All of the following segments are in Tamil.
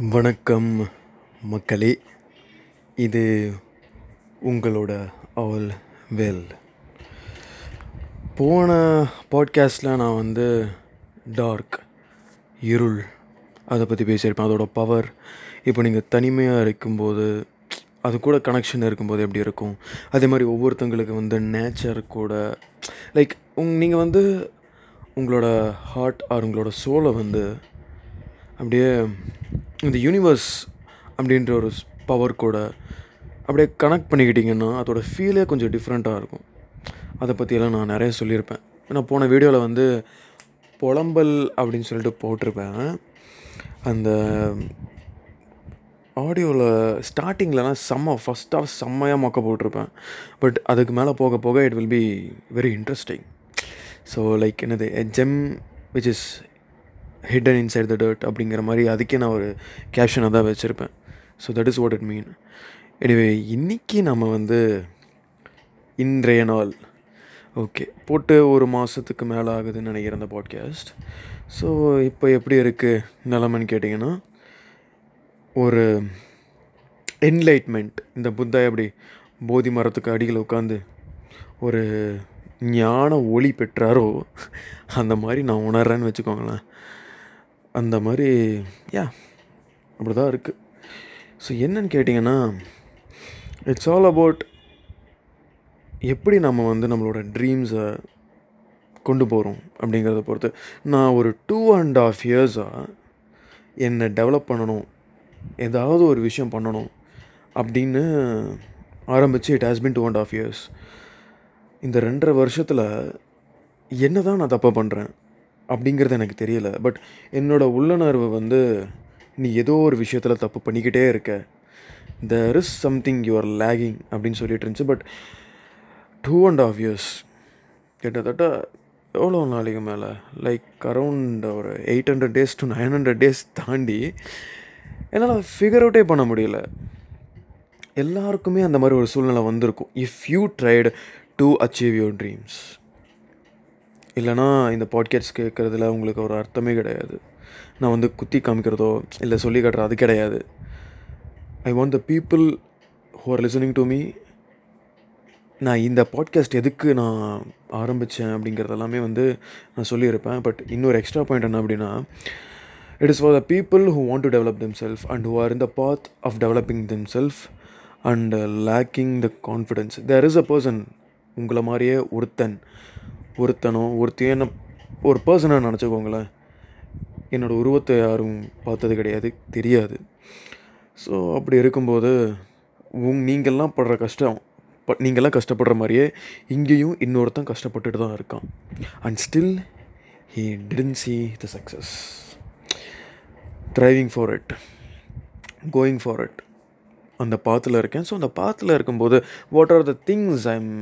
வணக்கம் மக்களே. இது உங்களோட ஆல் வெல். போன பாட்காஸ்டில் நான் வந்து டார்க் இருள் அதை பற்றி பேசியிருப்பேன். அதோட பவர் இப்போ நீங்கள் தனிமையாக இருக்கும்போது அது கூட கனெக்ஷன் இருக்கும்போது எப்படி இருக்கும்? அதே மாதிரி ஒவ்வொருத்தங்களுக்கு வந்து நேச்சர் கூட லைக் உங் நீங்கள் வந்து உங்களோட ஹார்ட் ஆர் உங்களோட சோலை வந்து அப்படியே இந்த யூனிவர்ஸ் அப்படின்ற ஒரு பவர் கூட அப்படியே கனெக்ட் பண்ணிக்கிட்டிங்கன்னா அதோட ஃபீலே கொஞ்சம் டிஃப்ரெண்ட்டாக இருக்கும். அதை பற்றியெல்லாம் நான் நிறைய சொல்லியிருப்பேன். ஏன்னா போன வீடியோவில் வந்து புலம்பல் அப்படின்னு சொல்லிட்டு போட்டிருப்பேன். அந்த ஆடியோவில் ஸ்டார்டிங்லலாம் செம்ம ஃபஸ்ட்டாக செம்மையாக மொக்க போட்டிருப்பேன். பட் அதுக்கு மேலே போக போக it will be very interesting so like என்னது gem which is hidden inside the dirt அப்படிங்கிற மாதிரி அதுக்கே நான் ஒரு கேப்ஷனை தான் வச்சுருப்பேன். So that is what it mean anyway இன்றைக்கி நம்ம வந்து இன்றைய நாள். ஓகே போட்டு ஒரு மாதத்துக்கு மேலே ஆகுதுன்னு நினைக்கிறேன் அந்த பாட்காஸ்ட் ஸோ இப்போ எப்படி இருக்குது நிலமைன்னு கேட்டிங்கன்னா ஒரு என்லைட்மெண்ட் இந்த புத்தா எப்படி போதி மரத்துக்கு அடியில் உட்காந்து ஒரு ஞான ஒளி பெற்றாரோ அந்த மாதிரி நான் உணர்றேன்னு வச்சுக்கோங்களேன். அந்த மாதிரி யா அப்படி தான் இருக்குது ஸோ என்னன்னு கேட்டிங்கன்னா இட்ஸ் ஆல் அபவுட் எப்படி நம்ம வந்து நம்மளோட ட்ரீம்ஸை கொண்டு போகிறோம் அப்படிங்கிறத பொறுத்து. நான் ஒரு டூ அண்ட் ஆஃப் இயர்ஸாக என்னை டெவலப் பண்ணணும் ஏதாவது ஒரு விஷயம் பண்ணணும் அப்படின்னு ஆரம்பித்து it has been two and half years இந்த ரெண்டரை வருஷத்தில் என்ன தான் நான் தப்பாக பண்ணுறேன் அப்படிங்கிறது எனக்கு தெரியல. பட் என்னோடய உள்ளுணர்வு வந்து நீ ஏதோ ஒரு விஷயத்தில் தப்பு பண்ணிக்கிட்டே இருக்க. There is something you are lagging அப்படின்னு சொல்லிட்டு இருந்துச்சு. But two and half years கிட்டத்தட்ட எவ்வளோ நாளைக்கு மேலே? லைக் அரவுண்ட் ஒரு eight hundred days to nine hundred days தாண்டி என்னால் ஃபிகர் அவுட்டே பண்ண முடியல. எல்லாருக்குமே அந்த மாதிரி ஒரு சூழ்நிலை வந்திருக்கும். If you tried to achieve your dreams இல்லைனா இந்த பாட்காஸ்ட் கேட்குறதுல உங்களுக்கு ஒரு அர்த்தமே கிடையாது. நான் வந்து குத்தி காமிக்கிறதோ இல்லை சொல்லி காட்டுறது அது கிடையாது. I want the people who are listening to me நான் இந்த பாட்காஸ்ட் எதுக்கு நான் ஆரம்பித்தேன் அப்படிங்கிறது எல்லாமே வந்து நான் சொல்லியிருப்பேன். பட் இன்னொரு எக்ஸ்ட்ரா பாயிண்ட் என்ன அப்படின்னா it is for the people who want to develop them self and who are in the path of developing them self and lacking the confidence there is a person உங்களை மாதிரியே ஒருத்தன். ஒருத்தனோ ஒருத்தையும் என்ன ஒரு பர்சனாக நினச்சிக்கோங்களேன். என்னோடய உருவத்தை யாரும் பார்த்தது கிடையாது தெரியாது. ஸோ அப்படி இருக்கும்போது உங் நீங்கள்லாம் படுற கஷ்டம் ப நீங்கள்லாம் கஷ்டப்படுற மாதிரியே இங்கேயும் இன்னொருத்தன் கஷ்டப்பட்டுட்டு தான் இருக்கான். And still he didn't see the success driving for it going for it அந்த பாத்தில் இருக்கேன். ஸோ அந்த பாத்தில் இருக்கும்போது what are the things I'm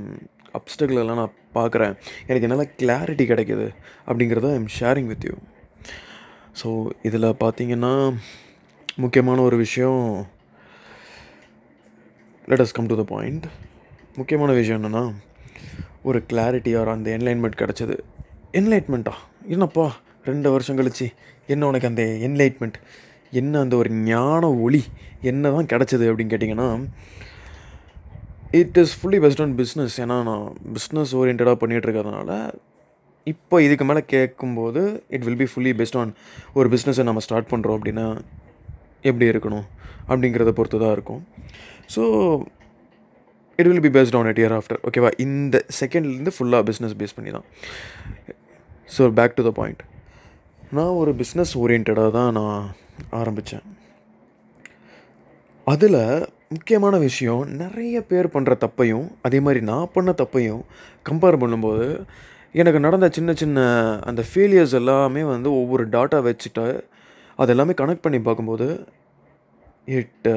obstacle எல்லாம் நான் பார்க்குறேன். எனக்கு என்னால் கிளாரிட்டி கிடைக்கிது அப்படிங்கிறத I'm sharing with you so இதில் பார்த்தீங்கன்னா முக்கியமான ஒரு விஷயம். Let us come to the point முக்கியமான விஷயம் என்னென்னா ஒரு கிளாரிட்டி ஆர் அந்த என்லைன்மெண்ட் கிடச்சிது. என்லைட்மெண்ட்டா என்னப்பா? ரெண்டு வருஷம் கழிச்சு என்ன உனக்கு அந்த என்லைட்மெண்ட் என்ன அந்த ஒரு ஞான ஒளி என்ன தான் கிடச்சிது அப்படின்னு கேட்டிங்கன்னா it is fully based on business ஏன்னா நான் பிஸ்னஸ் ஓரியன்டாக பண்ணிகிட்ருக்கிறதுனால இப்போ இதுக்கு மேலே கேட்கும்போது it will be fully based on ஒரு பிஸ்னஸை நம்ம ஸ்டார்ட் பண்ணுறோம் அப்படின்னா எப்படி இருக்கணும் அப்படிங்கிறத பொறுத்து தான் இருக்கும் so it will be based on each year after ஓகேவா இந்த செகண்ட்லேருந்து ஃபுல்லாக பிஸ்னஸ் பேஸ் பண்ணி தான் so back to the point நான் ஒரு பிஸ்னஸ் ஓரியன்டாக தான் நான் ஆரம்பித்தேன் அதில் முக்கியமான விஷயம் நிறைய பேர் பண்ணுற தப்பையும் அதே மாதிரி நான் பண்ண தப்பையும் கம்பேர் பண்ணும்போது எனக்கு நடந்த சின்ன சின்ன அந்த ஃபெயிலியர்ஸ் எல்லாமே வந்து ஒவ்வொரு டாட்டா வச்சுட்டு அது எல்லாமே கனெக்ட் பண்ணி பார்க்கும்போது it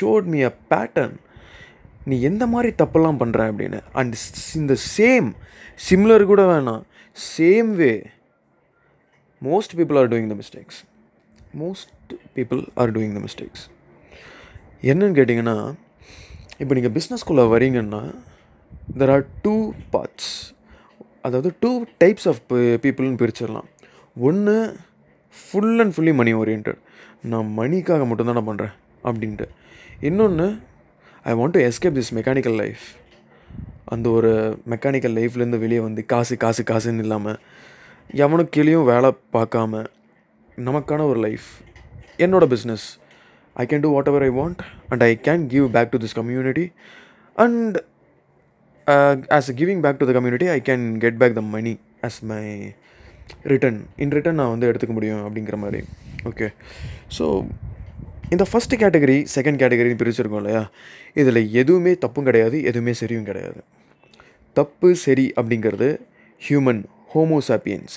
showed me a pattern நீ எந்த மாதிரி தப்பெல்லாம் பண்ணுற அப்படின்னு. அண்ட் இந்த சேம் சிம்லர் கூட வேணாம். Same way most people are doing the mistakes most people are doing the mistakes என்னன்னு கேட்டிங்கன்னா இப்போ நீங்கள் பிஸ்னஸ்குள்ளே வரீங்கன்னா தெர் ஆர் டூ பார்ட்ஸ் அதாவது டூ டைப்ஸ் ஆஃப் பீப்புள்னு பிரிச்சிடலாம். ஒன்று full and fully money orient நான் மணிக்காக மட்டும்தான் நான் பண்ணுறேன் அப்படின்ட்டு. இன்னொன்று I want to escape this mechanical life அந்த ஒரு மெக்கானிக்கல் லைஃப்லேருந்து வெளியே வந்து காசு காசு காசுன்னு இல்லாமல் எவனுக்கு கீழேயும் வேலை பார்க்காம நமக்கான ஒரு லைஃப் என்னோட business I can do whatever I want and I can give back to this community and as giving back to the community I can get back the money as my return in return நான் வந்து எடுத்துக்க முடியும் அப்படிங்கிற மாதிரி. ஓகே ஸோ இந்த ஃபஸ்ட்டு கேட்டகரி செகண்ட் கேட்டகரின்னு பிரிச்சுருக்கோம் இல்லையா? இதில் எதுவுமே தப்பும் கிடையாது எதுவுமே சரியும் கிடையாது. தப்பு சரி அப்படிங்கிறது ஹியூமன் ஹோமோசாப்பியன்ஸ்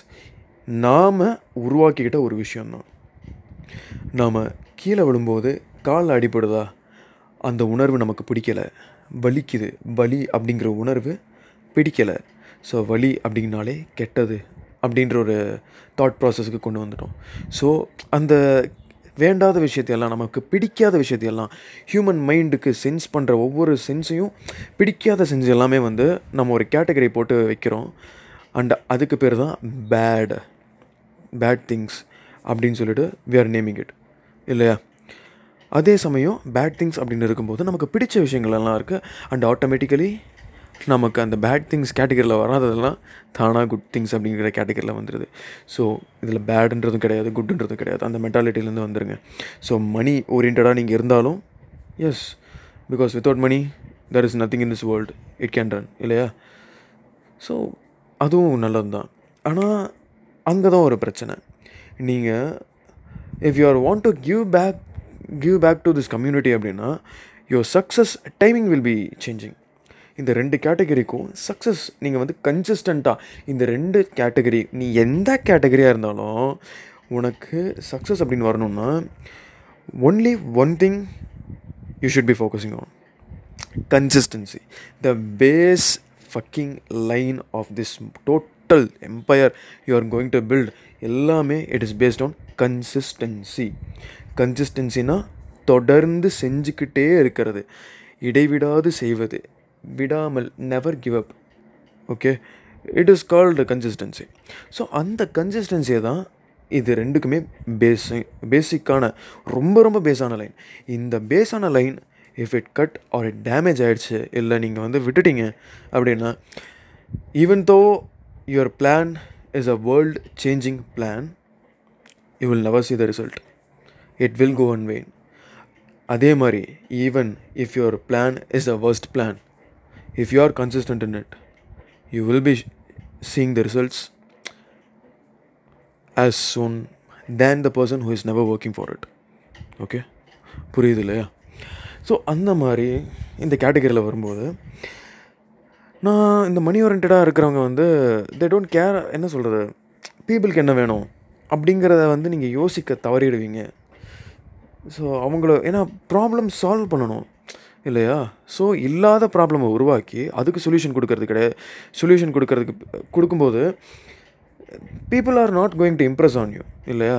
நாம் உருவாக்கிக்கிட்ட ஒரு விஷயந்தான் நாம் கீழே விழும்போது காலில் அடிபடுதா? அந்த உணர்வு நமக்கு பிடிக்கலை. வலிக்குது. வலி அப்படிங்கிற உணர்வு பிடிக்கலை. ஸோ வலி அப்படின்னாலே கெட்டது அப்படின்ற ஒரு தாட் ப்ராசஸ்க்கு கொண்டு வந்துட்டோம். ஸோ அந்த வேண்டாத விஷயத்தையெல்லாம் நமக்கு பிடிக்காத விஷயத்தையெல்லாம் ஹியூமன் மைண்டுக்கு சென்ஸ் பண்ணுற ஒவ்வொரு சென்ஸையும் பிடிக்காத சென்ஸ் எல்லாமே வந்து நம்ம ஒரு கேட்டகரி போட்டு வைக்கிறோம். அண்ட் அதுக்கு பேர் தான் பேட் பேட் திங்ஸ் அப்படின்னு சொல்லிட்டு வி ஆர் நேமிங் இட் இல்லையா? அதே சமயம் பேட் திங்ஸ் அப்படின்னு இருக்கும்போது நமக்கு பிடிச்ச விஷயங்கள் எல்லாம் இருக்குது அண்ட் ஆட்டோமேட்டிக்கலி நமக்கு அந்த பேட் திங்ஸ் கேட்டகரியில் வராததெல்லாம் தானாக குட் திங்ஸ் அப்படிங்கிற கேட்டகரியில் வந்துடுது ஸோ இதில் பேடுன்றதும் கிடையாது குட்டுன்றதும் கிடையாது. அந்த மென்டாலிட்டிலேருந்து வந்துடுங்க ஸோ மணி ஓரியன்டாக நீங்கள் இருந்தாலும் yes because without money there is nothing in this world it can run இல்லையா? ஸோ அதுவும் நல்லது தான் ஆனால் அங்கே தான் ஒரு பிரச்சனை. நீங்கள் if you are want to give back give back to this community அப்படின்னா your success timing will be changing இந்த ரெண்டு கேட்டகரிக்கும் சக்ஸஸ் நீங்கள் வந்து கன்சிஸ்டண்ட்டாக இந்த ரெண்டு கேட்டகரி நீ எந்த கேட்டகரியாக இருந்தாலும் உனக்கு சக்ஸஸ் அப்படின்னு வரணும்னா only one thing you should be focusing on consistency the base fucking line of this total empire you are going to build எல்லாமே it is based on consistency கன்சிஸ்டன்சினா தொடர்ந்து செஞ்சுக்கிட்டே இருக்கிறது. இடைவிடாது செய்வது. விடாமல் never give up okay it is called consistency so அந்த கன்சிஸ்டன்சியை தான் இது ரெண்டுக்குமே பேஸு பேசிக்கான ரொம்ப ரொம்ப பேஸான லைன் இந்த பேஸான line if it cut or it damage ஆகிடுச்சு இல்லை நீங்கள் வந்து விட்டுட்டீங்க அப்படின்னா even though your plan is a world changing plan you will never see the result. It will go in vain. அதே மாதிரி even if your plan is a worst plan if you are consistent in it you will be seeing the results as soon then the person who is never working for it okay புரியுது இல்லையா ஸோ அந்த மாதிரி இந்த கேட்டகரியில் வரும்போது நான் இந்த மணி ஓரியன்டாக இருக்கிறவங்க வந்து தே டோன்ட் கேர் என்ன சொல்கிறது பீப்புளுக்கு என்ன வேணும்? அப்படிங்கிறத வந்து நீங்கள் யோசிக்க தவறிடுவீங்க. ஸோ அவங்கள ஏன்னா ப்ராப்ளம் சால்வ் பண்ணணும். இல்லையா? ஸோ இல்லாத ப்ராப்ளமை உருவாக்கி அதுக்கு சொல்யூஷன் கொடுக்கறது கிடையாது. சொல்யூஷன் கொடுக்கறதுக்கு கொடுக்கும்போது people are not going to impress on you இல்லையா?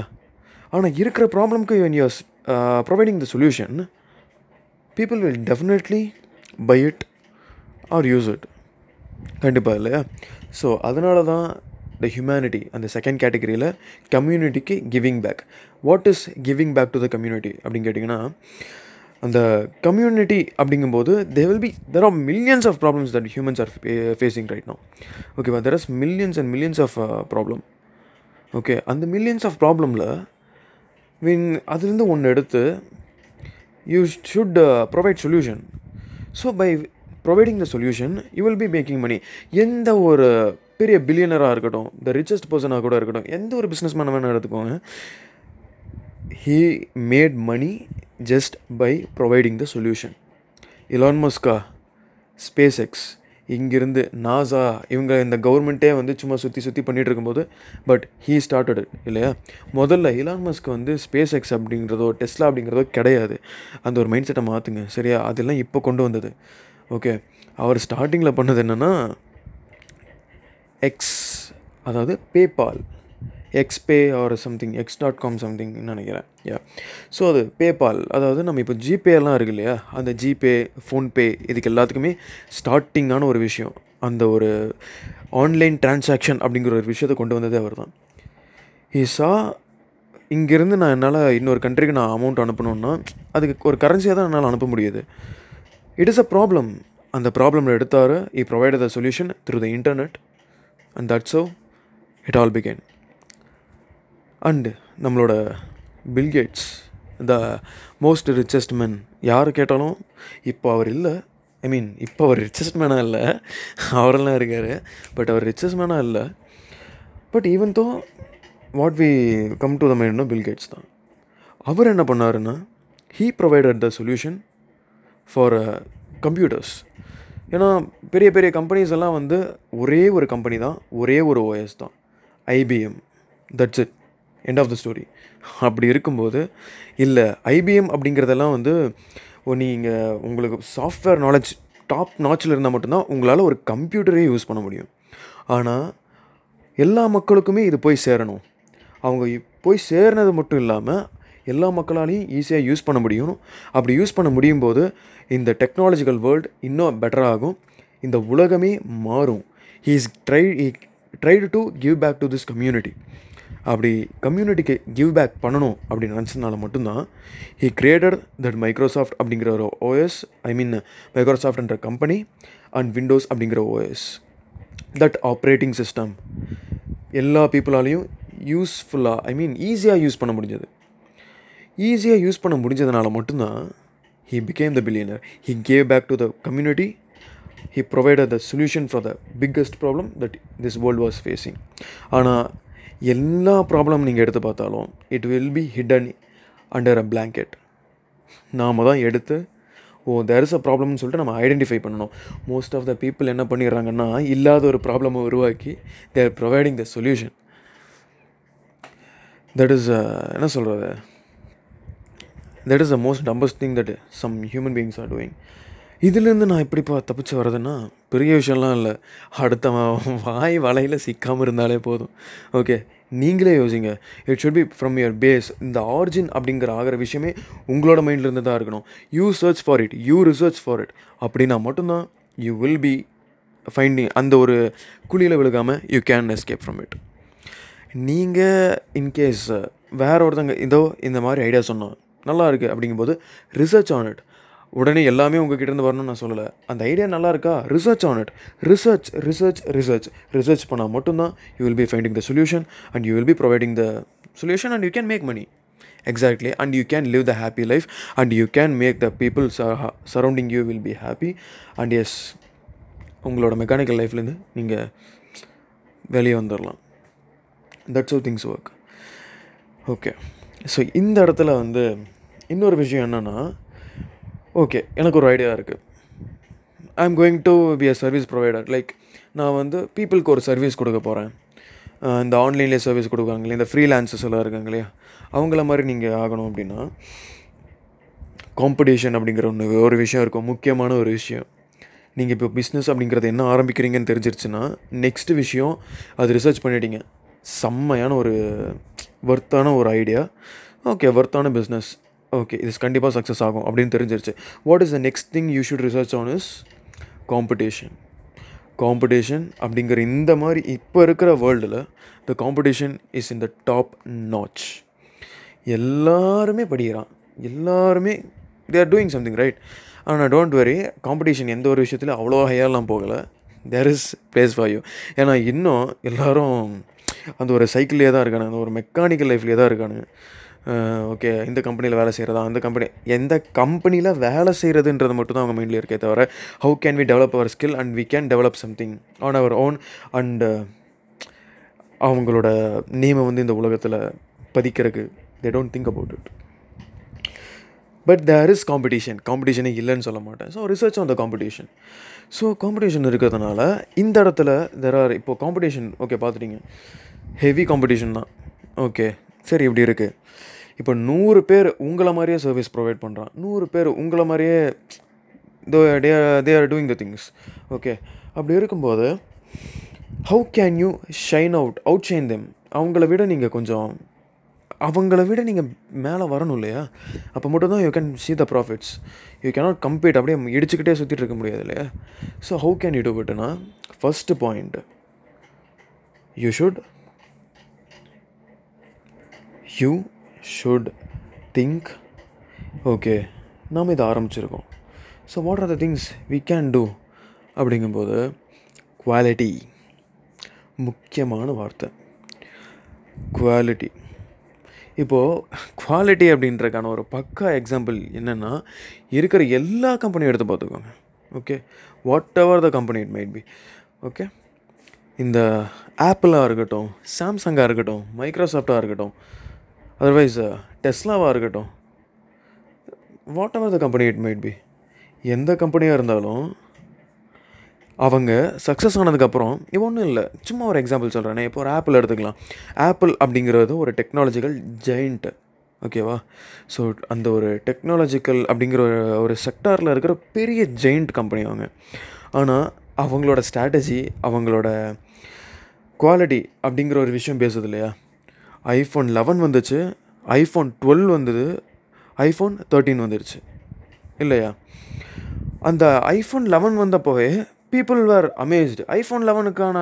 ஆனால் இருக்கிற ப்ராப்ளம்க்கு when you are providing the solution people will definitely buy it or use it கண்டிப்பாக இல்லையா? ஸோ அதனால தான் த ஹியூமனிட்டி அந்த செகண்ட் கேட்டகரியில் கம்யூனிட்டிக்கு giving back what is giving back to the community அப்படின்னு கேட்டிங்கன்னா அந்த கம்யூனிட்டி அப்படிங்கும்போது they will be there are millions of problems that humans are facing right no ஓகேவா there as millions and millions of problem okay அந்த மில்லியன்ஸ் ஆஃப் ப்ராப்ளமில் மீன் அதுலேருந்து ஒன்று எடுத்து you should provide solution so by providing the solution you will be making money எந்த ஒரு பெரிய பில்லியனராக இருக்கட்டும் த ரிச்சஸ்ட் பர்சனாக கூட இருக்கட்டும் எந்த ஒரு பிஸ்னஸ் மேன் வேணால் எடுத்துக்கோங்க. He made money just by providing the solution Elon மஸ்கா space X இங்கிருந்து நாசா இவங்க இந்த கவர்மெண்ட்டே வந்து சும்மா சுற்றி சுற்றி பண்ணிகிட்டு இருக்கும்போது பட் ஹீ ஸ்டார்டட் இல்லையா? முதல்ல இலான் மஸ்க் வந்து ஸ்பேஸ் எக்ஸ் அப்படிங்கிறதோ டெஸ்லா அப்படிங்கிறதோ கிடையாது. அந்த ஒரு மைண்ட் செட்டை மாற்றுங்க சரியா? அதெல்லாம் இப்போ கொண்டு வந்தது. ஓகே. அவர் ஸ்டார்டிங்கில் பண்ணது என்னென்னா எக்ஸ் அதாவது PayPal X pay or something X dot com சம்திங்னு நினைக்கிறேன். யா ஸோ அது பேபால் அதாவது நம்ம இப்போ ஜிபேலாம் இருக்கு இல்லையா? அந்த ஜிபே ஃபோன்பே இதுக்கு எல்லாத்துக்குமே ஸ்டார்டிங்கான ஒரு விஷயம். அந்த ஒரு ஆன்லைன் டிரான்சாக்ஷன் அப்படிங்கிற ஒரு விஷயத்தை கொண்டு வந்ததே அவர் தான் ஈஸா சா இங்கேருந்து நான் என்னால் இன்னொரு கண்ட்ரிக்கு நான் அமௌண்ட் அனுப்பணுன்னா அதுக்கு ஒரு கரன்சியாக தான் என்னால் அனுப்ப முடியுது. இட் இஸ் அ ப்ராப்ளம் அந்த ப்ராப்ளம் எடுத்தார் he provide the solution through the internet and that so it all began and நம்மளோட Bill Gates the most richest man யார் கேட்டாலும் இப்போ அவர் இல்லை. ஐ மீன் இப்போ அவர் ரிச்சஸ்ட் மேனாக இல்லை. அவரெல்லாம் இருக்கார். பட் அவர் ரிச்சஸ்ட் மேனாக இல்லை. But even though what we come to the மைண்ட்னா Bill Gates தான் அவர் என்ன பண்ணாருன்னா he provided the solution for computers uh, ஏன்னா பெரிய பெரிய கம்பெனிஸ் எல்லாம் வந்து ஒரே ஒரு கம்பெனி தான் ஒரே ஒரு ஓஎஸ் தான். IBM that's it end of the story அப்படி இருக்கும்போது இல்லை ஐபிஎம் அப்படிங்கிறதெல்லாம் வந்து நீங்கள் உங்களுக்கு சாஃப்ட்வேர் நாலேஜ் டாப் நாச்சில் இருந்தால் மட்டும்தான் உங்களால் ஒரு கம்ப்யூட்டரே யூஸ் பண்ண முடியும். ஆனால் எல்லா மக்களுக்குமே இது போய் சேரணும். அவங்க போய் சேர்னது மட்டும் இல்லாமல் எல்லா மக்களாலையும் ஈஸியாக யூஸ் பண்ண முடியும். அப்படி யூஸ் பண்ண முடியும் போது இந்த டெக்னாலஜிக்கல் வேர்ல்டு இன்னும் பெட்டராகும் இந்த உலகமே மாறும். He's try tried to give back to this community அப்படி கம்யூனிட்டிக்கு கிவ் பேக் பண்ணணும் அப்படின்னு நினச்சதுனால மட்டும்தான் ஹி கிரியேட்டட் தட் மைக்ரோசாஃப்ட் அப்படிங்கிற ஒரு ஓஎஸ் ஐ மீன் மைக்ரோசாஃப்ட்ன்ற கம்பெனி அண்ட் விண்டோஸ் அப்படிங்கிற ஓஎஸ் தட் ஆப்ரேட்டிங் சிஸ்டம் எல்லா பீப்புளாலையும் யூஸ்ஃபுல்லாக ஐ மீன் ஈஸியாக யூஸ் பண்ண முடிஞ்சது. ஈஸியாக யூஸ் பண்ண முடிஞ்சதுனால மட்டும்தான் he became the billionaire he gave back to the community he provided the solution for the biggest problem that this world was facing ஆனால் எல்லா ப்ராப்ளம் நீங்கள் எடுத்து பார்த்தாலும் it will be hidden under a blanket நாம் தான் எடுத்து ஓ தேர் இஸ் அ ப்ராப்ளம்னு சொல்லிட்டு நம்ம ஐடென்டிஃபை பண்ணணும். மோஸ்ட் ஆஃப் த பீப்புள் என்ன பண்ணிடுறாங்கன்னா இல்லாத ஒரு ப்ராப்ளமை உருவாக்கி there providing the solution that is என்ன சொல்கிறது that is the most dumbest thing that some human beings are doing இதுலேருந்து நான் எப்படிப்பா தப்பிச்சு வர்றதுன்னா பெரிய விஷயம்லாம் இல்லை. அடுத்த வாய் வலையில் சிக்காமல் இருந்தாலே போதும். ஓகே நீங்களே யோசிங்க. It should be from your base இந்த ஆரிஜின் அப்படிங்கிற ஆகிற விஷயமே உங்களோட மைண்டில் இருந்து தான் இருக்கணும். You search for it you research for it அப்படின்னா மட்டும்தான் யூ வில் பி ஃபைண்டிங் அந்த ஒரு குழியில் விழுகாமல் you can escape from it நீங்கள் இன்கேஸ் வேற ஒருத்தங்க இதோ இந்த மாதிரி ஐடியா சொன்னோம் நல்லா இருக்குது அப்படிங்கும்போது ரிசர்ச் ஆன் இட் உடனே எல்லாமே உங்ககிட்ட இருந்து வரணும்னு நான் சொல்லலை. அந்த ஐடியா நல்லா இருக்கா research on it research research research research பண்ணால் மட்டும்தான் you will be finding the solution and you will be providing the solution and you can make money exactly and you can live the happy life and you can make the people surrounding you will be happy and yes உங்களோட மெக்கானிக்கல் லைஃப்லேருந்து நீங்கள் வெளியே வந்துடலாம் that's how things work okay so இந்த இடத்துல வந்து இன்னொரு விஷயம் என்னென்னா ஓகே எனக்கு ஒரு ஐடியா இருக்குது I am going to be a service provider like நான் வந்து பீப்புளுக்கு ஒரு சர்வீஸ் கொடுக்க போகிறேன் இந்த ஆன்லைன்லேயே சர்வீஸ் கொடுக்குறாங்களே இந்த ஃப்ரீலான்சர்ஸ் எல்லாம் இருக்காங்க இல்லையா அவங்கள மாதிரி நீங்கள் ஆகணும் அப்படின்னா காம்படிஷன் அப்படிங்கிற ஒன்று ஒரு விஷயம் இருக்கும். முக்கியமான ஒரு விஷயம். நீங்கள் இப்போ பிஸ்னஸ் அப்படிங்கிறது என்ன ஆரம்பிக்கிறீங்கன்னு தெரிஞ்சிருச்சுன்னா நெக்ஸ்ட் விஷயம் அது ரிசர்ச் பண்ணிட்டீங்க. செம்மையான ஒரு ஒர்த்தான ஒரு ஐடியா ஓகே ஒர்த்தான பிஸ்னஸ் ஓகே இது கண்டிப்பாக சக்ஸஸ் ஆகும் அப்படின்னு தெரிஞ்சிருச்சு. What is the next thing you should research on is competition competition அப்படிங்கிற இந்த மாதிரி இப்போ இருக்கிற வேர்ல்டில் the competition is in the top notch எல்லாருமே படிக்கிறான். எல்லாருமே they are doing something right ஆனால் டோன்ட் வரி காம்படிஷன் எந்த ஒரு விஷயத்துலையும் அவ்வளோ ஹையாலாம் போகலை. There is place for you ஏன்னா இன்னும் எல்லோரும் அந்த ஒரு சைக்கிள்லேயே தான் இருக்கானுங்க. அந்த ஒரு மெக்கானிக்கல் லைஃப்லேயே தான் இருக்கானுங்க. ஓகே இந்த கம்பெனியில் வேலை செய்கிறதா அந்த கம்பெனி எந்த கம்பெனியில் வேலை செய்கிறதுன்றது மட்டும் தான் அவங்க மைண்டில் இருக்கே தவிர how can we develop our skill and we can develop something on our own and அவங்களோட நேமை வந்து இந்த உலகத்தில் பதிக்கிறதுக்கு they don't think about it but there is competition காம்படிஷனே இல்லைன்னு சொல்ல மாட்டேன். So research on the competition so competition இருக்கிறதுனால இந்த இடத்துல தெர் ஆர் இப்போது காம்படிஷன் ஓகே பார்த்துட்டீங்க. ஹெவி காம்படிஷன் தான். ஓகே சரி இப்படி இருக்குது இப்போ நூறு பேர் உங்களை மாதிரியே சர்வீஸ் ப்ரொவைட் பண்ணுறான் நூறு பேர் உங்களை மாதிரியே today they are doing the things okay அப்படி இருக்கும்போது how can you shine out out shine them அவங்கள விட நீங்கள் கொஞ்சம் அவங்கள விட நீங்கள் மேலே வரணும் இல்லையா? அப்போ மட்டும் தான் you can see the profits you cannot compete அப்படியே இடிச்சுக்கிட்டே சுற்றிட்டு இருக்க முடியாது இல்லையா? So how can you do இட்னா first point you should you should think okay நாம் இதை ஆரம்பிச்சிருக்கோம். So what are the things we can do அப்படிங்கும்போது குவாலிட்டி முக்கியமான வார்த்தை. குவாலிட்டி இப்போது குவாலிட்டி அப்படின்றக்கான ஒரு பக்கா எக்ஸாம்பிள் என்னென்னா இருக்கிற எல்லா கம்பெனியும் எடுத்து பார்த்துக்கோங்க. Okay whatever the company it might be okay இந்த ஆப்பிளாக இருக்கட்டும் சாம்சங்காக இருக்கட்டும் மைக்ரோசாஃப்டாக இருக்கட்டும் அதர்வைஸ் டெஸ்லாவாக uh, இருக்கட்டும். Whatever the company it might be எந்த கம்பெனியாக இருந்தாலும் அவங்க சக்ஸஸ் ஆனதுக்கப்புறம் இது ஒன்றும் இல்லை. சும்மா ஒரு எக்ஸாம்பிள் சொல்கிறேன் இப்போ ஒரு ஆப்பிள் எடுத்துக்கலாம். ஆப்பிள் அப்படிங்கிறது ஒரு டெக்னாலஜிக்கல் ஜெயிண்ட்டு ஓகேவா ஸோ அந்த ஒரு டெக்னாலஜிக்கல் அப்படிங்கிற ஒரு ஒரு செக்டாரில் இருக்கிற பெரிய ஜெயிண்ட் கம்பெனி அவங்க. ஆனால் அவங்களோட ஸ்ட்ராட்டஜி அவங்களோட குவாலிட்டி அப்படிங்கிற ஒரு விஷயம் பேசுது இல்லையா? ஐஃபோன் லெவன் வந்துச்சு ஐஃபோன் டுவெல் வந்தது ஐஃபோன் தேர்ட்டீன் வந்துடுச்சு இல்லையா? அந்த ஐஃபோன் லெவன் வந்தப்போவே பீப்புள் வேர் அமேஸ்டு ஐஃபோன் லெவனுக்கான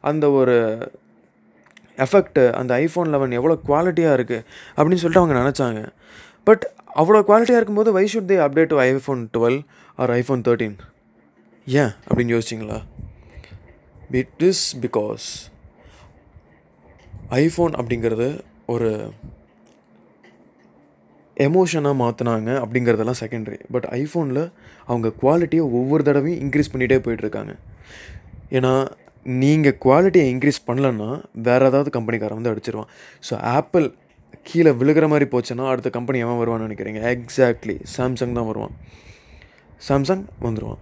அந்த ஒரு எஃபெக்ட்டு அந்த ஐஃபோன் லெவன் எவ்வளோ குவாலிட்டியாக இருக்குது அப்படின்னு சொல்லிட்டு அவங்க நினச்சாங்க. பட் அவ்வளோ குவாலிட்டியாக இருக்கும்போது why should they update to iPhone twelve or iPhone thirteen ஏன்? அப்படின்னு யோசிச்சிங்களா? இட் இஸ் பிகாஸ் ஐஃபோன் அப்படிங்கிறது ஒரு எமோஷனாக மாற்றினாங்க அப்படிங்கிறதெல்லாம் செகண்டரி பட் ஐஃபோனில் அவங்க குவாலிட்டியை ஒவ்வொரு தடவையும் இன்க்ரீஸ் பண்ணிகிட்டே போயிட்டுருக்காங்க. ஏன்னா நீங்கள் குவாலிட்டியை இன்க்ரீஸ் பண்ணலன்னா வேறு ஏதாவது கம்பெனிக்காரன் வந்து அடிச்சிருவான். ஸோ ஆப்பிள் கீழே விழுகிற மாதிரி போச்சுன்னா அடுத்த கம்பெனி எவன் வருவான்னு நினைக்கிறீங்க? எக்ஸாக்ட்லி சாம்சங் தான் வருவான். சாம்சங் வந்துடுவான்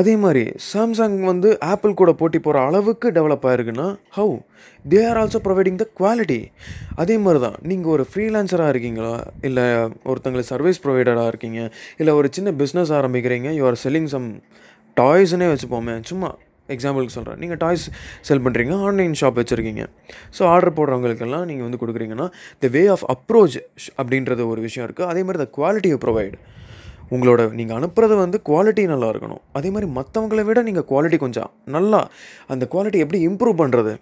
அதே மாதிரி சாம்சங் வந்து ஆப்பிள் கூட போட்டி போகிற அளவுக்கு develop ஆகிருக்குன்னா how they are also providing the quality அதே மாதிரி தான் நீங்கள் ஒரு ஃப்ரீலான்சராக இருக்கீங்களா? இல்லை ஒருத்தங்களுக்கு சர்வீஸ் ப்ரொவைடராக இருக்கீங்க? இல்லை ஒரு சின்ன பிஸ்னஸ் ஆரம்பிக்கிறீங்க யூ ஆர் செல்லிங் சம் டாய்ஸ்னே வச்சுப்போமே சும்மா எக்ஸாம்பிளுக்கு சொல்கிறேன் நீங்கள் டாய்ஸ் செல் பண்ணுறீங்க ஆன்லைன் ஷாப் வச்சுருக்கீங்க. ஸோ ஆர்டர் போடுறவங்களுக்கெல்லாம் நீங்கள் வந்து கொடுக்குறீங்கன்னா த வே ஆஃப் அப்ரோச் அப்படின்றது ஒரு விஷயம் இருக்குது அதே மாதிரி த குவாலிட்டியை ப்ரொவைட் உங்களோட நீங்கள் அனுப்புறது வந்து குவாலிட்டி நல்லா இருக்கணும். அதே மாதிரி மற்றவங்கள விட நீங்கள் குவாலிட்டி கொஞ்சம் நல்லா அந்த குவாலிட்டி எப்படி இம்ப்ரூவ் பண்ணுறது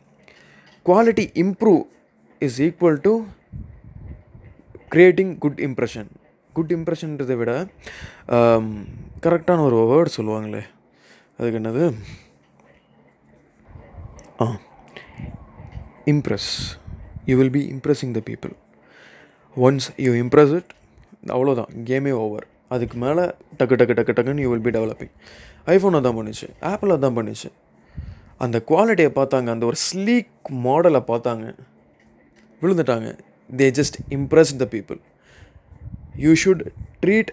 quality improve is equal to creating good impression good இம்ப்ரெஷன்றதை விட கரெக்டான ஒரு வேர்ட் சொல்லுவாங்களே அதுக்கு என்னது? ஆ impress you will be impressing the people once you impress it அவ்வளோதான் கேமே ஓவர் அதுக்கு மேலே டக்கு டக்கு டக்கு டக்குன்னு you will be developing iPhone அதான் பண்ணிச்சு. ஆப்பிள் அதான் பண்ணிச்சு. அந்த குவாலிட்டியை பார்த்தாங்க. அந்த ஒரு ஸ்லீக் மாடலை பார்த்தாங்க. விழுந்துட்டாங்க. They just impress the people you should treat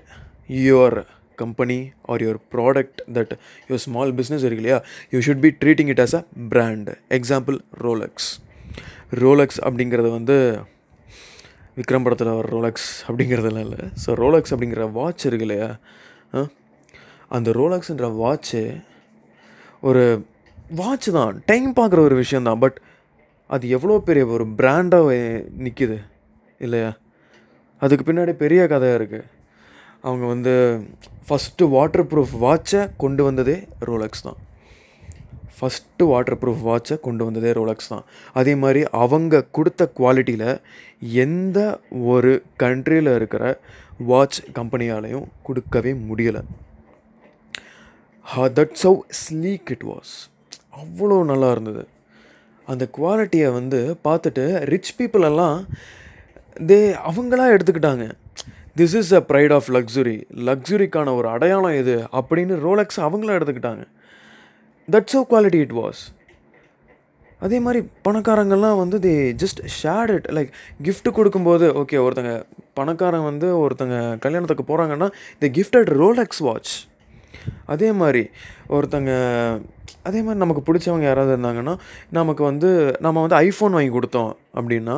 your company or your product that your small business இருக்கு இல்லையா? You should be treating it as a brand example Rolex Rolex அப்படிங்கிறது வந்து விக்ரம் படத்தில் வர ரோலக்ஸ் அப்படிங்கிறதெல்லாம் இல்லை. ஸோ ரோலக்ஸ் அப்படிங்கிற வாட்ச் இருக்கு இல்லையா? அந்த ரோலக்ஸுன்ற வாட்ச்சு ஒரு வாட்ச் தான். டைம் பார்க்குற ஒரு விஷயந்தான் பட் அது எவ்வளோ பெரிய ஒரு பிராண்டாக நிற்கிது இல்லையா? அதுக்கு பின்னாடி பெரிய கதையாக இருக்குது அவங்க வந்து ஃபஸ்ட்டு வாட்டர் ப்ரூஃப் வாட்சை கொண்டு வந்ததே ரோலக்ஸ் தான். ஃபஸ்ட்டு வாட்டர் ப்ரூஃப் வாட்சை கொண்டு வந்ததே ரோலக்ஸ் தான். அதே மாதிரி அவங்க கொடுத்த குவாலிட்டியில் எந்த ஒரு கண்ட்ரியில் இருக்கிற வாட்ச் கம்பெனியாலையும் கொடுக்கவே முடியலை. That's how sleek it was அவ்வளோ நல்லா இருந்தது. அந்த குவாலிட்டியை வந்து பார்த்துட்டு ரிச் பீப்புள் எல்லாம் தே அவங்களா எடுத்துக்கிட்டாங்க. This is a pride of luxury லக்ஸுரிக்கான ஒரு அடையாளம் இது அப்படின்னு ரோலக்ஸ் அவங்களா எடுத்துக்கிட்டாங்க. That's how quality it was அதே மாதிரி பணக்காரங்கள்லாம் வந்து they just shade it like gift கொடுக்கும்போது ஓகே ஒருத்தங்க பணக்காரன் வந்து ஒருத்தங்க கல்யாணத்துக்கு போகிறாங்கன்னா தி கிஃப்டட் ரோலெக்ஸ் வாட்ச் அதே மாதிரி ஒருத்தங்க அதே மாதிரி நமக்கு பிடிச்சவங்க யாராவது இருந்தாங்கன்னா நமக்கு வந்து நம்ம வந்து ஐஃபோன் வாங்கி கொடுத்தோம் அப்படின்னா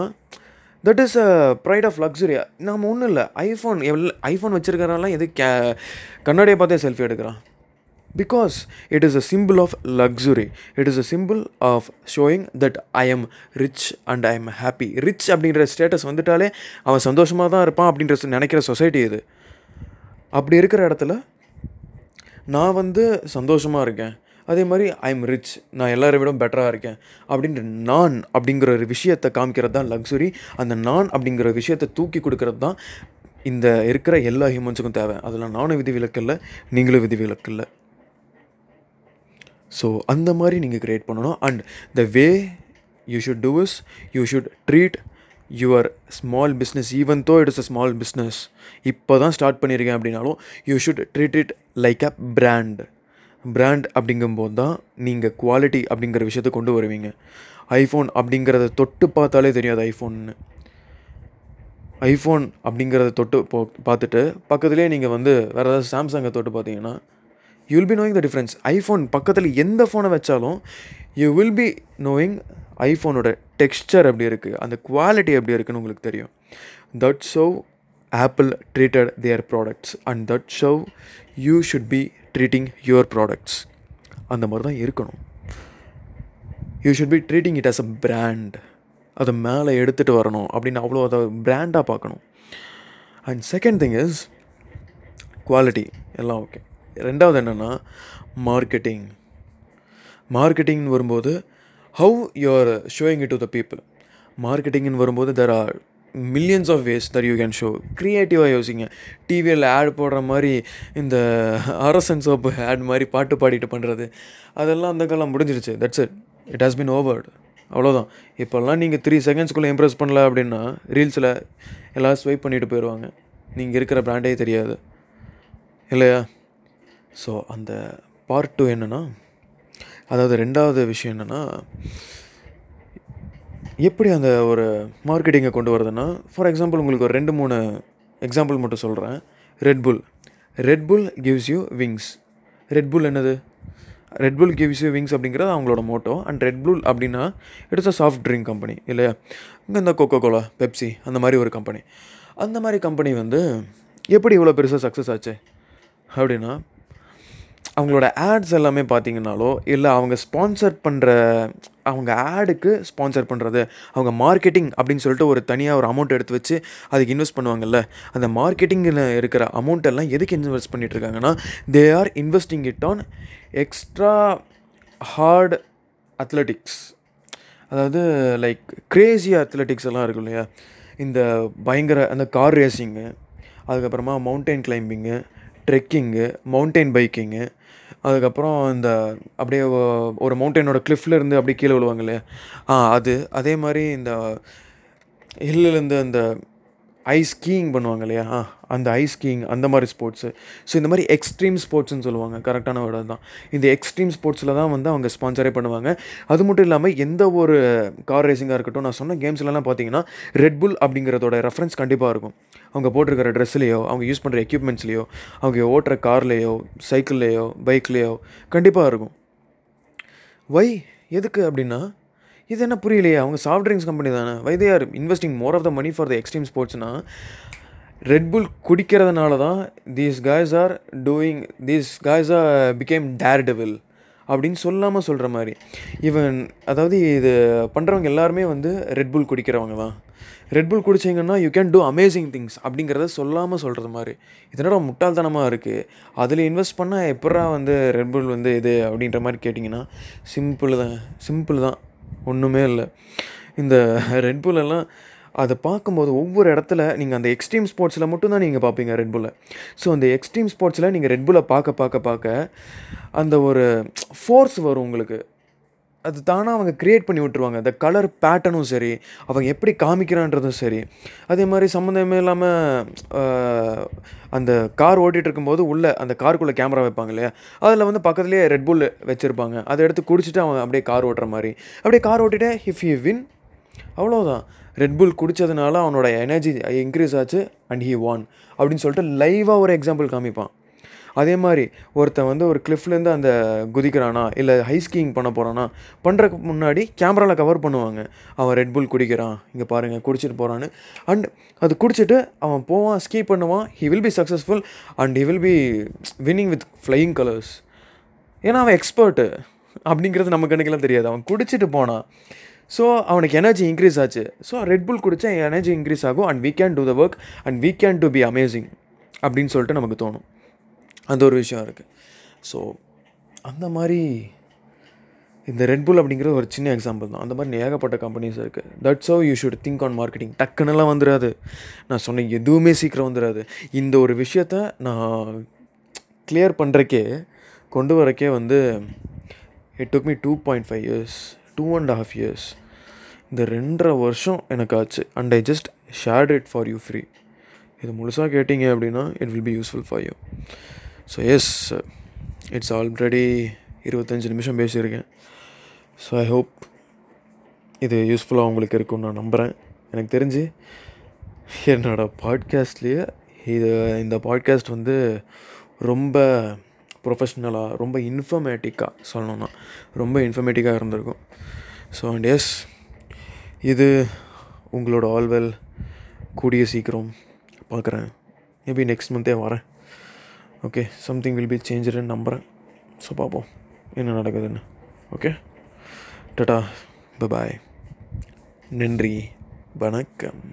that is a pride of லக்ஸுரியா நம்ம ஒன்றும் இல்லை ஐஃபோன் எவ்வளோ ஐஃபோன் வச்சுருக்கிறனால எது கே கண்ணாடியை பார்த்தே செல்ஃபி எடுக்கிறான். Because it is a simple of luxury it is a simple of showing that I am rich and I am happy rich அப்படின்ற ஸ்டேட்டஸ் வந்துட்டாலே அவன் சந்தோஷமாக தான் இருப்பான் அப்படின்ற நினைக்கிற சொசைட்டி இது. அப்படி இருக்கிற இடத்துல நான் வந்து சந்தோஷமாக இருக்கேன். அதே மாதிரி ஐ எம் ரிச் நான் எல்லாரை விட பெட்டராக இருக்கேன். அப்படின்ற நான் அப்படிங்கிற ஒரு விஷயத்தை காமிக்கிறது தான் லக்ஸுரி அந்த நான் அப்படிங்கிற விஷயத்தை தூக்கி கொடுக்கறது தான் இந்த இருக்கிற எல்லா ஹியூமன்ஸுக்கும் தேவை. அதில் நானும் விதி விலக்கில்லை நீங்களும் விதி விலக்கில்லை ஸோ அந்த மாதிரி நீங்கள் க்ரியேட் பண்ணணும். And the way you should do is you should treat your small business even though it's a small business இப்போ தான் ஸ்டார்ட் பண்ணியிருக்கேன் அப்படின்னாலும் you should treat it like a brand brand அப்படிங்கும்போது தான் நீங்கள் குவாலிட்டி அப்படிங்கிற விஷயத்தை கொண்டு வருவீங்க. ஐஃபோன் அப்படிங்கிறத தொட்டு பார்த்தாலே தெரியாது ஐஃபோன்னு ஐஃபோன் அப்படிங்கிறத தொட்டு போ பார்த்துட்டு பக்கத்துலேயே நீங்கள் வந்து வேறு ஏதாவது சாம்சங்கை தொட்டு பார்த்தீங்கன்னா you will be knowing the difference iPhone பக்கத்தில் எந்த ஃபோனை வச்சாலும் யூ வில் பி நோயிங் ஐஃபோனோட டெக்ஸ்டர் எப்படி இருக்குது அந்த குவாலிட்டி எப்படி இருக்குன்னு உங்களுக்கு தெரியும். That show Apple treated their products and that show you should be treating your products அந்த மாதிரி தான் இருக்கணும். You should be treating it as a brand அதை மேலே எடுத்துகிட்டு வரணும் அப்படின்னு அவ்வளோ அதை பிராண்டாக பார்க்கணும். And second thing is quality எல்லாம் ஓகே ரெண்டாவது என்னென்னா மார்க்கெட்டிங் மார்க்கெட்டிங்னு வரும்போது how you're showing it to the people மார்க்கெட்டிங்னு வரும்போது there are millions of ways that you can show க்ரியேட்டிவாக யோசிங்க. டிவியில் ஆட் போடுற மாதிரி இந்த அரசன் சோப்பு ஆட் மாதிரி பாட்டு பாடிட்டு பண்ணுறது அதெல்லாம் அந்த காலம் முடிஞ்சிருச்சு. That's it it has been over அவ்வளோதான் இப்போல்லாம் நீங்கள் த்ரீ செகண்ட்ஸ்குள்ளே இம்ப்ரெஸ் பண்ணல அப்படின்னா ரீல்ஸில் எல்லாம் ஸ்வைப் பண்ணிட்டு போயிடுவாங்க நீங்கள் இருக்கிற ப்ராண்டே தெரியாது. இல்லையா? ஸோ அந்த பார்ட் டூ என்னென்னா அதாவது ரெண்டாவது விஷயம் என்னென்னா எப்படி அந்த ஒரு மார்க்கெட்டிங்கை கொண்டு வரதுன்னா ஃபார் எக்ஸாம்பிள் உங்களுக்கு ஒரு ரெண்டு மூணு எக்ஸாம்பிள் மட்டும் சொல்கிறேன் Red Bull Red Bull gives you wings Red Bull என்னது? Red Bull gives you wings அப்படிங்கிறது அவங்களோட மோட்டோ அண்ட் ரெட்புல் அப்படின்னா it's a soft drink company இல்லையா? இங்கே இந்த கோகோ கோலா பெப்சி அந்த மாதிரி ஒரு கம்பெனி அந்த மாதிரி கம்பெனி வந்து எப்படி இவ்வளோ பெருசாக சக்ஸஸ் ஆச்சு? அப்படின்னா அவங்களோட ஆட்ஸ் எல்லாமே பார்த்தீங்கன்னாலோ இல்லை அவங்க ஸ்பான்சர் பண்ணுற அவங்க ஆடுக்கு ஸ்பான்சர் பண்ணுறது அவங்க மார்க்கெட்டிங் அப்படின்னு சொல்லிட்டு ஒரு தனியாக ஒரு அமௌண்ட் எடுத்து வச்சு அதுக்கு இன்வெஸ்ட் பண்ணுவாங்கல்ல அந்த மார்க்கெட்டிங்கில் இருக்கிற அமௌண்ட் எல்லாம் எதுக்கு இன்வெஸ்ட் பண்ணிட்டு இருக்காங்கன்னா they are investing it on extra hard athletics அதாவது லைக் கிரேசி அத்லெட்டிக்ஸ் எல்லாம் இருக்கும் இல்லையா? இந்த பயங்கர அந்த கார் ரேசிங்கு அதுக்கப்புறமா mountain climbing trekking mountain biking அதுக்கப்புறம் இந்த அப்படியே ஒரு மவுண்டனோட கிளிஃப்ல இருந்து அப்படியே கீழே விழுவாங்க இல்லையா ஆ அது. அதே மாதிரி இந்த ஹில்லுலேருந்து அந்த ஐஸ் ஸ்கீயிங் பண்ணுவாங்க இல்லையா ஆ. அந்த ஐஸ்கீங் அந்த மாதிரி ஸ்போர்ட்ஸு ஸோ இந்த மாதிரி எக்ஸ்ட்ரீம் ஸ்போர்ட்ஸ்னு சொல்லுவாங்க. கரெக்டான வேர்டு தான் இந்த எக்ஸ்ட்ரீம் ஸ்போர்ட்ஸில் தான் வந்து அவங்க ஸ்பான்சரே பண்ணுவாங்க. அது மட்டும் இல்லாமல் எந்த ஒரு கார் ரேசிங்காக இருக்கட்டும் நான் சொன்ன கேம்ஸ்லலாம் பார்த்தீங்கன்னா ரெட்புல் அப்படிங்கிறதோட ரெஃபரன்ஸ் கண்டிப்பாக இருக்கும். அவங்க போட்டிருக்கிற ட்ரெஸ்லேயோ அவங்க யூஸ் பண்ணுற எக்யூப்மெண்ட்ஸ்லேயோ அவங்க ஓட்டுற கார்லேயோ சைக்கிள்லேயோ பைக்லேயோ கண்டிப்பாக இருக்கும். வை எதுக்கு அப்படின்னா இது என்ன புரியலையே? அவங்க சாஃப்ட் ட்ரிங்க்ஸ் கம்பெனி தானே. Why they are investing more of the money for the extreme ஸ்போர்ட்ஸ்னா Red Bull குடிக்கிறதுனால தான் these guys are doing these guys are become daredevil அப்படின்னு சொல்லாமல் சொல்கிற மாதிரி. ஈவன் அதாவது இது பண்ணுறவங்க எல்லாருமே வந்து ரெட்புல் குடிக்கிறவங்க தான். Red Bull குடிச்சிங்கன்னா you can do amazing things அப்படிங்கிறத சொல்லாமல் சொல்கிறது மாதிரி. இதனோட முட்டாள்தனமாக இருக்குது அதில் இன்வெஸ்ட் பண்ணால் எப்படா வந்து ரெட்புல் வந்து இது அப்படின்ற மாதிரி கேட்டிங்கன்னா சிம்பிள் தான் சிம்பிள் தான். ஒன்றுமே இல்லை. இந்த ரெட்புல் எல்லாம் அதை பார்க்கும்போது ஒவ்வொரு இடத்துல நீங்கள் அந்த எக்ஸ்ட்ரீம் ஸ்போர்ட்ஸில் மட்டும்தான் நீங்கள் பார்ப்பீங்க ரெட்புல்லை ஸோ அந்த எக்ஸ்ட்ரீம் ஸ்போர்ட்ஸில் நீங்கள் ரெட்புல்லை பார்க்க பார்க்க பார்க்க அந்த ஒரு ஃபோர்ஸ் வரும் உங்களுக்கு. அது தானாக அவங்க க்ரியேட் பண்ணி விட்டுருவாங்க. அந்த கலர் பேட்டர்னும் சரி அவங்க எப்படி காமிக்கிறான்றதும் சரி. அதே மாதிரி சம்மந்தமே இல்லாமல் அந்த கார் ஓட்டிகிட்டு இருக்கும்போது உள்ளே அந்த காருக்குள்ளே கேமரா வைப்பாங்க இல்லையா? அதில் வந்து பக்கத்துலேயே ரெட்புல் வச்சுருப்பாங்க. அதை எடுத்து குடிச்சிட்டு அவன் அப்படியே கார் ஓட்டுற மாதிரி. அப்படியே கார் ஓட்டிட்டு இஃப் யூ வின் அவ்வளோதான் ரெட்புல் குடித்ததுனால அவனோட எனர்ஜி இன்க்ரீஸ் ஆச்சு அண்ட் ஹீ வான் அப்படின்னு சொல்லிட்டு லைவாக ஒரு எக்ஸாம்பிள் காமிப்பான். அதே மாதிரி ஒருத்தன் வந்து ஒரு கிளிஃப்லேருந்து அந்த குதிக்கிறானா இல்லை ஹை ஸ்கீயிங் பண்ண போகிறானா பண்ணுறக்கு முன்னாடி கேமராவில் கவர் பண்ணுவாங்க. அவன் ரெட்புல் குடிக்கிறான் இங்கே பாருங்கள் குடிச்சிட்டு போகிறான்னு அண்ட் அது குடிச்சிட்டு அவன் போவான் ஸ்கீ பண்ணுவான் he will be successful and he will be winning with flying colours ஏன்னா அவன் எக்ஸ்பர்ட்டு அப்படிங்கிறது நம்ம கணக்கெல்லாம் தெரியாது. அவன் குடிச்சிட்டு போனான். ஸோ அவனுக்கு எனர்ஜி இன்க்ரீஸ் ஆச்சு. ஸோ ரெட்புல் குடித்தா எனர்ஜி இன்க்ரீஸ் ஆகும். And we can do the work and we can to be amazing அப்படின்னு சொல்லிட்டு நமக்கு தோணும். அந்த ஒரு விஷயம் இருக்குது ஸோ அந்த மாதிரி இந்த ரெட்புல் அப்படிங்கிற ஒரு சின்ன எக்ஸாம்பிள் தான். அந்த மாதிரி ஏகப்பட்ட கம்பெனிஸ் இருக்குது that's how you should think on marketing டக்குன்னெல்லாம் வந்துடாது நான் சொன்ன எதுவுமே சீக்கிரம் வந்துடாது இந்த ஒரு விஷயத்த நான் கிளியர் பண்ணுறக்கே கொண்டு வரக்கே வந்து it took me two point five years two and half years இந்த ரெண்டரை வருஷம் எனக்கு ஆச்சு and I just shared it for you free இது முழுசாக கேட்டிங்க அப்படின்னா it will be useful for you so yes it's already இருபத்தஞ்சி நிமிஷம் பேசியிருக்கேன். ஸோ ஐ ஹோப் இது யூஸ்ஃபுல்லாக உங்களுக்கு இருக்கும்னு நான் நம்புகிறேன் எனக்கு தெரிஞ்சு என்னோடய பாட்காஸ்ட்லேயே இது இந்த பாட்காஸ்ட் வந்து ரொம்ப ப்ரொஃபஷ்னலாக ரொம்ப இன்ஃபர்மேட்டிக்காக சொல்லணும்னா ரொம்ப இன்ஃபர்மேட்டிக்காக இருந்திருக்கும். ஸோ அண்ட் எஸ் இது உங்களோட ஆல்வெல் கூடிய சீக்கிரம் பார்க்குறேன். மேபி நெக்ஸ்ட் மந்த்தே வரேன். ஓகே சம்திங் வில் பி சேஞ்சுன்னு நம்புகிறேன் ஸோ பார்ப்போம். என்ன நடக்குதுன்னு. ஓகே டட்டா பபாய் நன்றி. வணக்கம்.